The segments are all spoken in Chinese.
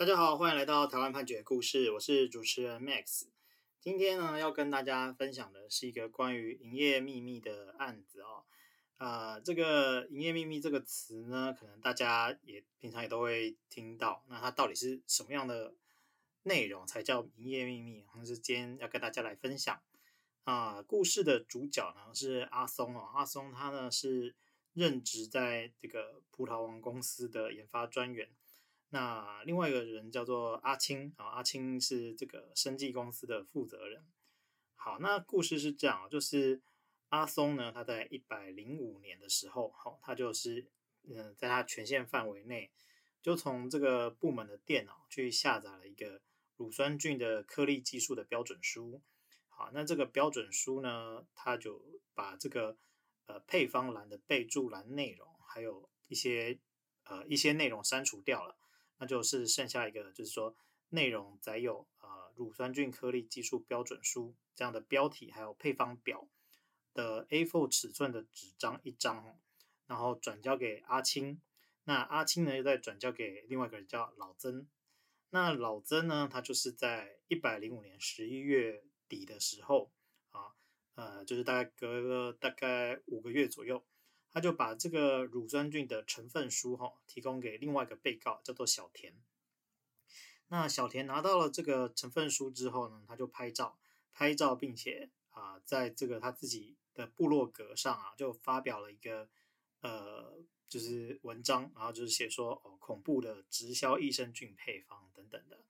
大家好，欢迎来到台湾判决故事，我是主持人 Max。今天呢，要跟大家分享的是一个关于营业秘密的案子哦。呃，这个营业秘密这个词呢，可能大家也平常也都会听到。那它到底是什么样的内容才叫营业秘密？我们是今天要跟大家来分享啊、故事的主角呢是阿松哦，阿松他呢是任职在这个葡萄王公司的研发专员。那另外一个人叫做阿青啊，阿青是这个生技公司的负责人。好，那故事是这样，就是阿松呢，他在一百零五年的时候，好，他就是嗯，在他权限范围内，就从这个部门的电脑去下载了一个乳酸菌的颗粒技术的标准书。好，那这个标准书呢，他就把这个呃配方栏的备注栏内容，还有一些呃一些内容删除掉了。那就是剩下一个，就是说内容载有呃乳酸菌颗粒技术标准书这样的标题，还有配方表的 A4 尺寸的纸张一张，然后转交给阿青。那阿青呢又再转交给另外一个人叫老曾。那老曾呢，他就是在一百零五年十一月底的时候啊，呃，就是大概隔了大概五个月左右。他就把这个乳酸菌的成分书哈提供给另外一个被告，叫做小田。那小田拿到了这个成分书之后呢，他就拍照，拍照，并且啊，在这个他自己的部落格上啊，就发表了一个呃，就是文章，然后就是写说哦，恐怖的直销益生菌配方等等的，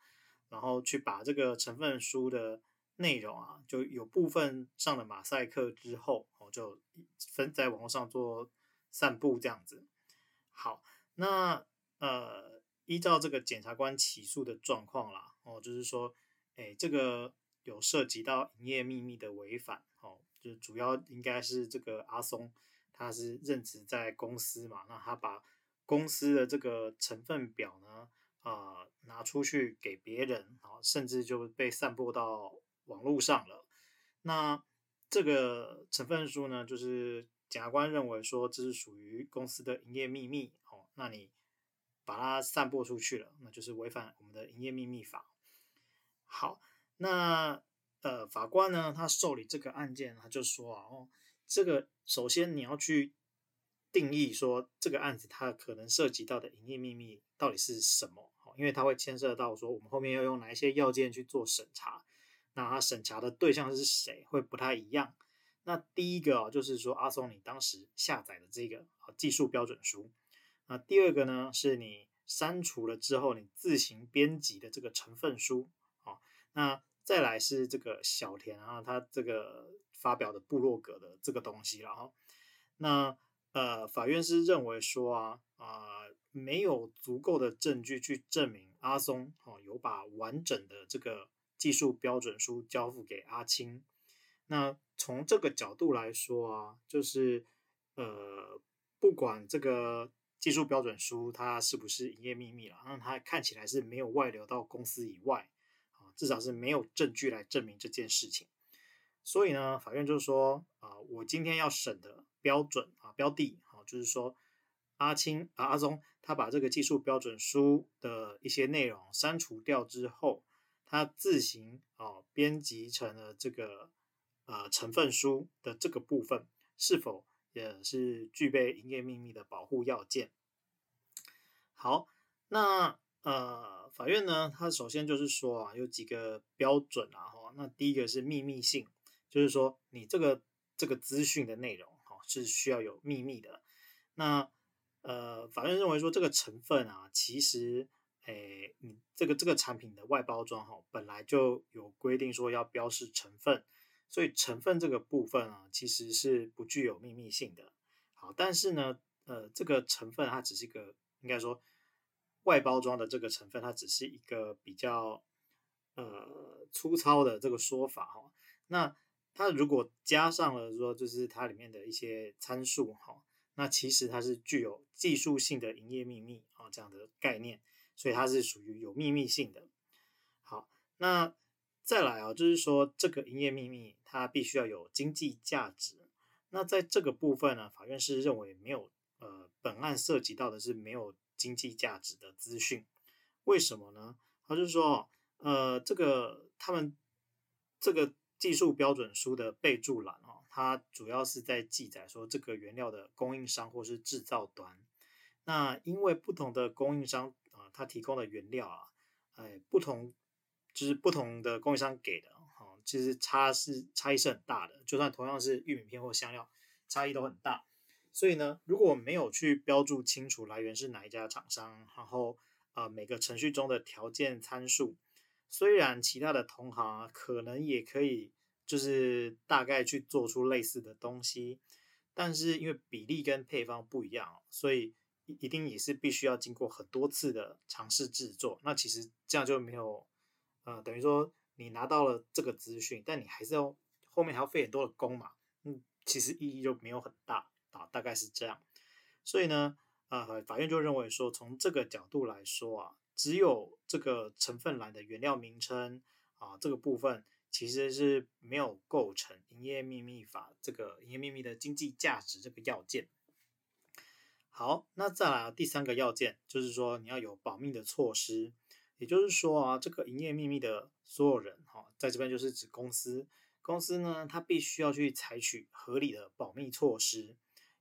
然后去把这个成分书的。内容啊，就有部分上了马赛克之后，就分在网络上做散布这样子。好，那呃，依照这个检察官起诉的状况啦，哦，就是说，哎，这个有涉及到营业秘密的违反，哦，就主要应该是这个阿松，他是任职在公司嘛，那他把公司的这个成分表呢，啊、拿出去给别人，啊，甚至就被散布到。网络上了，那这个成分书呢，就是检察官认为说这是属于公司的营业秘密哦，那你把它散播出去了，那就是违反我们的营业秘密法。好，那呃法官呢，他受理这个案件，他就说啊，哦，这个首先你要去定义说这个案子它可能涉及到的营业秘密到底是什么，哦因为它会牵涉到说我们后面要用哪一些要件去做审查。那他审查的对象是谁，会不太一样。那第一个哦，就是说阿松你当时下载的这个啊技术标准书。那第二个呢，是你删除了之后你自行编辑的这个成分书啊。那再来是这个小田啊，他这个发表的部落格的这个东西了哈。那呃，法院是认为说啊啊，没有足够的证据去证明阿松哦有把完整的这个。技术标准书交付给阿青，那从这个角度来说啊，就是呃，不管这个技术标准书它是不是营业秘密了，那它看起来是没有外流到公司以外啊，至少是没有证据来证明这件事情。所以呢，法院就说啊，我今天要审的标准啊标的啊，就是说阿青啊阿松他把这个技术标准书的一些内容删除掉之后。他自行啊编辑成了这个呃成分书的这个部分，是否也是具备营业秘密的保护要件？好，那呃法院呢，他首先就是说啊，有几个标准啊哈。那第一个是秘密性，就是说你这个这个资讯的内容哈是需要有秘密的。那呃法院认为说这个成分啊，其实。诶，你这个这个产品的外包装哈，本来就有规定说要标示成分，所以成分这个部分啊，其实是不具有秘密性的。好，但是呢，呃，这个成分它只是一个，应该说外包装的这个成分，它只是一个比较呃粗糙的这个说法哈。那它如果加上了说，就是它里面的一些参数哈，那其实它是具有技术性的营业秘密啊这样的概念。所以它是属于有秘密性的。好，那再来啊，就是说这个营业秘密它必须要有经济价值。那在这个部分呢，法院是认为没有，呃，本案涉及到的是没有经济价值的资讯。为什么呢？他就是说，呃，这个他们这个技术标准书的备注栏哦，它主要是在记载说这个原料的供应商或是制造端。那因为不同的供应商它，提供的原料啊，哎，不同就是不同的供应商给的，哦，其实差是差异是很大的。就算同样是玉米片或香料，差异都很大。所以呢，如果没有去标注清楚来源是哪一家厂商，然后啊、每个程序中的条件参数，虽然其他的同行啊可能也可以就是大概去做出类似的东西，但是因为比例跟配方不一样，所以一定也是必须要经过很多次的尝试制作。那其实这样就没有呃等于说你拿到了这个资讯，但你还是要后面还要费很多的工嘛，嗯，其实意义就没有很大。啊，大概是这样，所以呢，呃，法院就认为说，从这个角度来说啊，只有这个成分栏的原料名称啊，这个部分其实是没有构成营业秘密法这个营业秘密的经济价值这个要件。好，那再来第三个要件，就是说你要有保密的措施，也就是说啊，这个营业秘密的所有人哈，在这边就是指公司，公司呢，它必须要去采取合理的保密措施。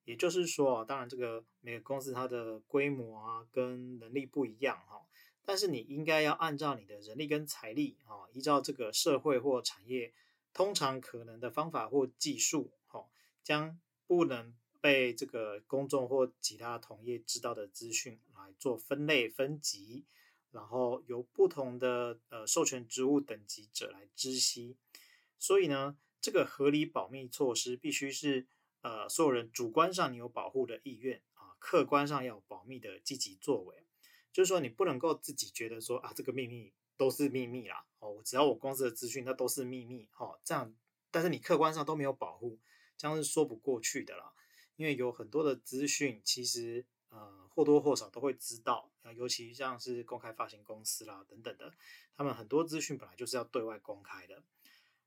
也就是说啊，当然这个每个公司它的规模啊跟能力不一样哈，但是你应该要按照你的人力跟财力啊，依照这个社会或产业通常可能的方法或技术，哈，将不能被这个公众或其他同业知道的资讯来做分类分级，然后由不同的呃授权职务等级者来知悉。所以呢，这个合理保密措施必须是。呃，所有人主观上你有保护的意愿啊，客观上要有保密的积极作为，就是说你不能够自己觉得说啊，这个秘密都是秘密啦，哦，只要我公司的资讯那都是秘密，哦，这样，但是你客观上都没有保护，这样是说不过去的啦，因为有很多的资讯其实呃或多或少都会知道，尤其像是公开发行公司啦等等的，他们很多资讯本来就是要对外公开的。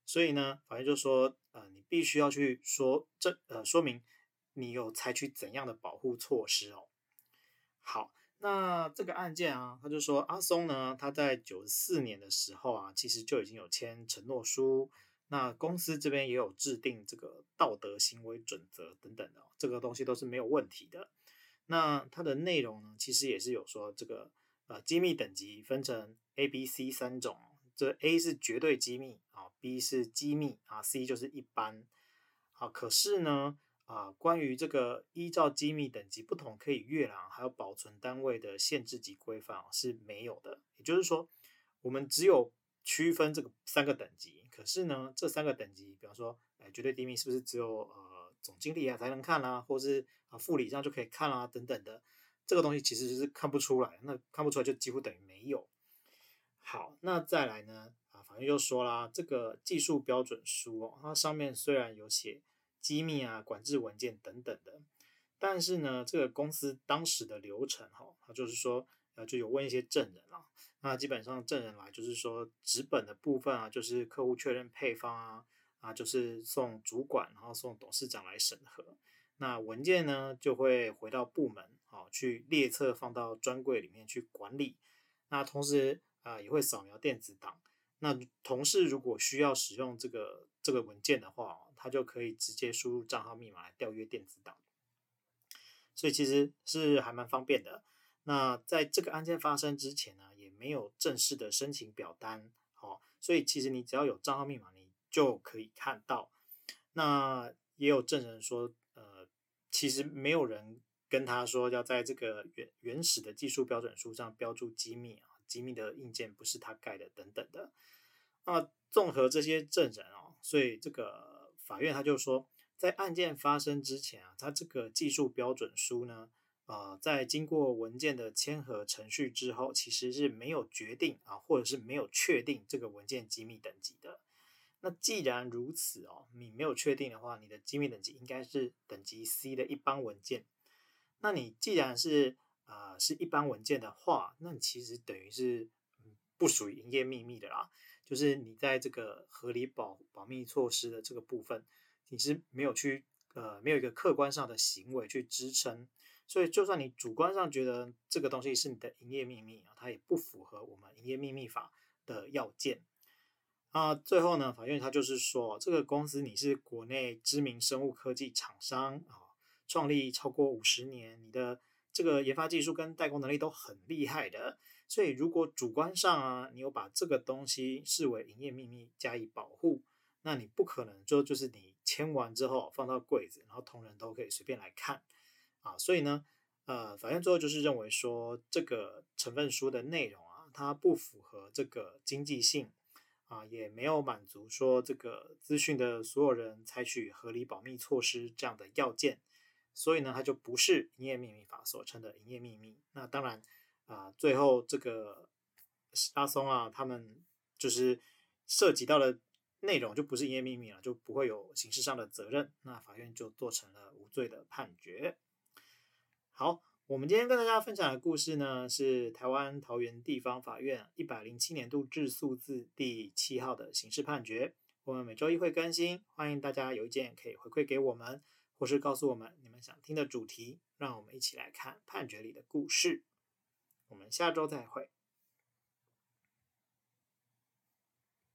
所以呢，法院就说，呃，你必须要去说这，呃，说明你有采取怎样的保护措施哦。好，那这个案件啊，他就说阿松呢，他在九四年的时候啊，其实就已经有签承诺书，那公司这边也有制定这个道德行为准则等等的，这个东西都是没有问题的。那它的内容呢，其实也是有说这个，呃，机密等级分成 A、B、C 三种。这 A 是绝对机密啊，B 是机密啊，C 就是一般。啊，可是呢啊，关于这个依照机密等级不同可以阅览还有保存单位的限制级规范是没有的。也就是说，我们只有区分这个三个等级。可是呢，这三个等级，比方说，哎，绝对机密是不是只有呃总经理啊才能看啊，或者是啊副理这样就可以看啊等等的，这个东西其实是看不出来。那看不出来就几乎等于没有。好，那再来呢？啊，法院又说啦，这个技术标准书哦，它上面虽然有写机密啊、管制文件等等的，但是呢，这个公司当时的流程哈，它就是说，呃，就有问一些证人啊，那基本上证人来就是说，纸本的部分啊，就是客户确认配方啊，啊，就是送主管，然后送董事长来审核，那文件呢就会回到部门，好，去列册放到专柜里面去管理，那同时。啊，也会扫描电子档。那同事如果需要使用这个这个文件的话，他就可以直接输入账号密码来调阅电子档。所以其实是还蛮方便的。那在这个案件发生之前呢，也没有正式的申请表单，好，所以其实你只要有账号密码，你就可以看到。那也有证人说，呃，其实没有人跟他说要在这个原原始的技术标准书上标注机密啊。机密的硬件不是他盖的，等等的。那综合这些证人哦，所以这个法院他就说，在案件发生之前啊，他这个技术标准书呢，呃，在经过文件的签核程序之后，其实是没有决定啊，或者是没有确定这个文件机密等级的。那既然如此哦，你没有确定的话，你的机密等级应该是等级 C 的一般文件。那你既然是啊、呃，是一般文件的话，那你其实等于是不属于营业秘密的啦。就是你在这个合理保保密措施的这个部分，你是没有去呃没有一个客观上的行为去支撑所以就算你主观上觉得这个东西是你的营业秘密啊，它也不符合我们营业秘密法的要件。啊，最后呢，法院它就是说，这个公司你是国内知名生物科技厂商啊，创立超过五十年，你的这个研发技术跟代工能力都很厉害的。所以如果主观上啊，你有把这个东西视为营业秘密加以保护，那你不可能就就是你签完之后放到柜子，然后同仁都可以随便来看啊。所以呢，呃，法院最后就是认为说，这个成分书的内容啊，它不符合这个经济性。啊，也没有满足说这个资讯的所有人采取合理保密措施这样的要件，所以呢，它就不是营业秘密法所称的营业秘密。那当然啊，最后这个拉松啊，他们就是涉及到的内容就不是营业秘密了，就不会有刑事上的责任。那法院就做成了无罪的判决。好。我们今天跟大家分享的故事呢，是台湾桃园地方法院一百零七年度治诉字第七号的刑事判决。我们每周一会更新，欢迎大家邮件可以回馈给我们，或是告诉我们你们想听的主题，让我们一起来看判决里的故事。我们下周再会。